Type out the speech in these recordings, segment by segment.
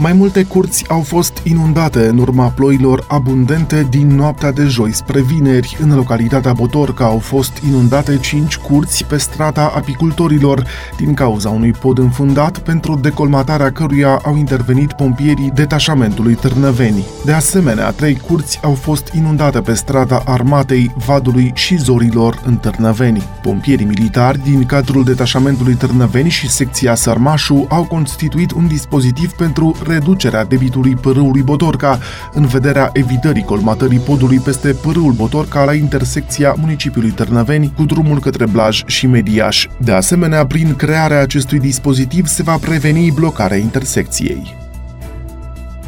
mai multe curți au fost inundate în urma ploilor abundente din noaptea de joi spre vineri. În localitatea Botorca au fost inundate 5 curți pe strata apicultorilor din cauza unui pod înfundat pentru decolmatarea căruia au intervenit pompierii detașamentului Târnăveni. De asemenea, trei curți au fost inundate pe strata Armatei, Vadului și Zorilor în Târnăveni. Pompierii militari din cadrul detașamentului Târnăveni și secția Sărmașu au constituit un dispozitiv pentru reducerea debitului părâului Botorca în vederea evitării colmatării podului peste părâul Botorca la intersecția municipiului Târnăveni cu drumul către Blaj și Mediaș. De asemenea, prin crearea acestui dispozitiv se va preveni blocarea intersecției.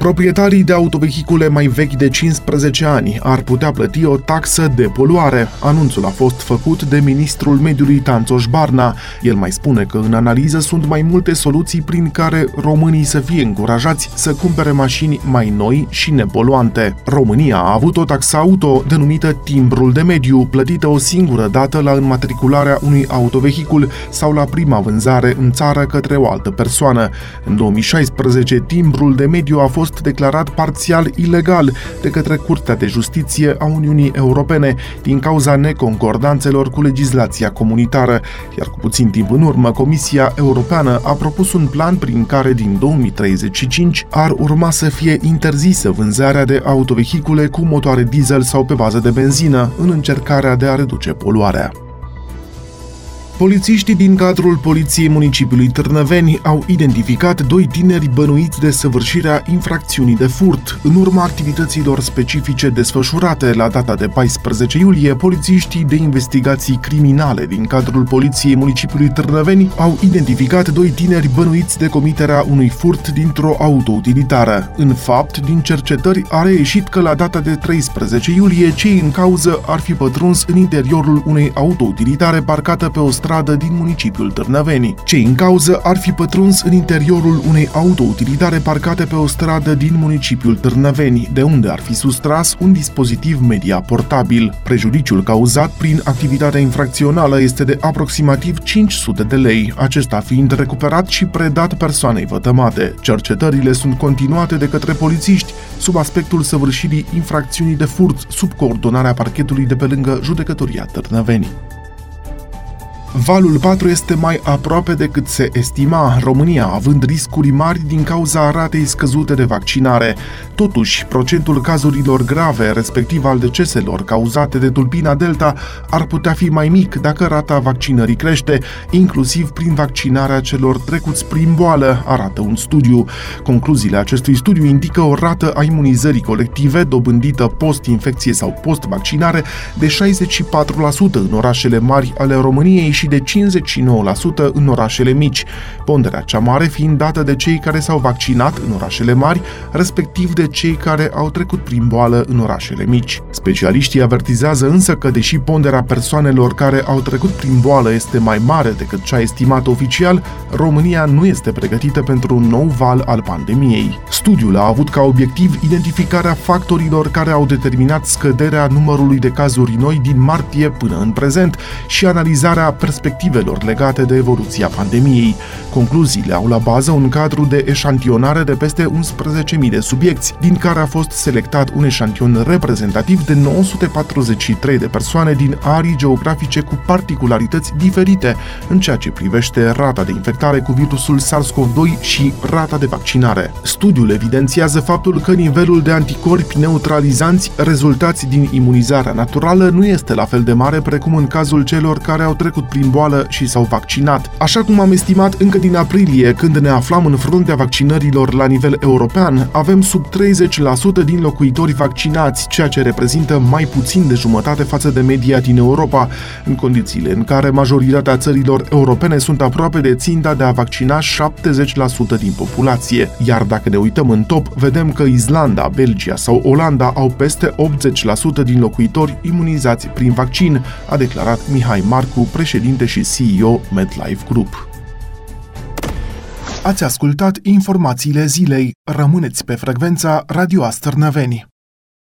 Proprietarii de autovehicule mai vechi de 15 ani ar putea plăti o taxă de poluare. Anunțul a fost făcut de ministrul mediului Tanțoș Barna. El mai spune că în analiză sunt mai multe soluții prin care românii să fie încurajați să cumpere mașini mai noi și nepoluante. România a avut o taxă auto denumită timbrul de mediu, plătită o singură dată la înmatricularea unui autovehicul sau la prima vânzare în țară către o altă persoană. În 2016, timbrul de mediu a fost fost declarat parțial ilegal de către Curtea de Justiție a Uniunii Europene din cauza neconcordanțelor cu legislația comunitară, iar cu puțin timp în urmă Comisia Europeană a propus un plan prin care din 2035 ar urma să fie interzisă vânzarea de autovehicule cu motoare diesel sau pe bază de benzină în încercarea de a reduce poluarea. Polițiștii din cadrul Poliției Municipiului Târnăveni au identificat doi tineri bănuiți de săvârșirea infracțiunii de furt. În urma activităților specifice desfășurate la data de 14 iulie, polițiștii de investigații criminale din cadrul Poliției Municipiului Târnăveni au identificat doi tineri bănuiți de comiterea unui furt dintr-o autoutilitară. În fapt, din cercetări a reieșit că la data de 13 iulie, cei în cauză ar fi pătruns în interiorul unei autoutilitare parcată pe o stradă stradă din municipiul Târnăveni. Cei în cauză ar fi pătruns în interiorul unei autoutilitare parcate pe o stradă din municipiul Târnăveni, de unde ar fi sustras un dispozitiv media portabil. Prejudiciul cauzat prin activitatea infracțională este de aproximativ 500 de lei, acesta fiind recuperat și predat persoanei vătămate. Cercetările sunt continuate de către polițiști sub aspectul săvârșirii infracțiunii de furt sub coordonarea parchetului de pe lângă judecătoria Târnăveni. Valul 4 este mai aproape decât se estima, România având riscuri mari din cauza ratei scăzute de vaccinare. Totuși, procentul cazurilor grave, respectiv al deceselor cauzate de tulpina Delta, ar putea fi mai mic dacă rata vaccinării crește, inclusiv prin vaccinarea celor trecuți prin boală, arată un studiu. Concluziile acestui studiu indică o rată a imunizării colective dobândită post-infecție sau post-vaccinare de 64% în orașele mari ale României și de 59% în orașele mici, ponderea cea mare fiind dată de cei care s-au vaccinat în orașele mari, respectiv de cei care au trecut prin boală în orașele mici. Specialiștii avertizează însă că deși ponderea persoanelor care au trecut prin boală este mai mare decât cea estimată oficial, România nu este pregătită pentru un nou val al pandemiei. Studiul a avut ca obiectiv identificarea factorilor care au determinat scăderea numărului de cazuri noi din martie până în prezent și analizarea perspectivelor legate de evoluția pandemiei. Concluziile au la bază un cadru de eșantionare de peste 11.000 de subiecti, din care a fost selectat un eșantion reprezentativ de 943 de persoane din arii geografice cu particularități diferite în ceea ce privește rata de infectare cu virusul SARS-CoV-2 și rata de vaccinare. Studiul evidențiază faptul că nivelul de anticorpi neutralizanți rezultați din imunizarea naturală nu este la fel de mare precum în cazul celor care au trecut prin prin boală și s-au vaccinat. Așa cum am estimat încă din aprilie, când ne aflam în fruntea vaccinărilor la nivel european, avem sub 30% din locuitori vaccinați, ceea ce reprezintă mai puțin de jumătate față de media din Europa, în condițiile în care majoritatea țărilor europene sunt aproape de ținta de a vaccina 70% din populație. Iar dacă ne uităm în top, vedem că Islanda, Belgia sau Olanda au peste 80% din locuitori imunizați prin vaccin, a declarat Mihai Marcu, președinte președinte și CEO MedLife Group. Ați ascultat informațiile zilei. Rămâneți pe frecvența Radio Astărnăveni.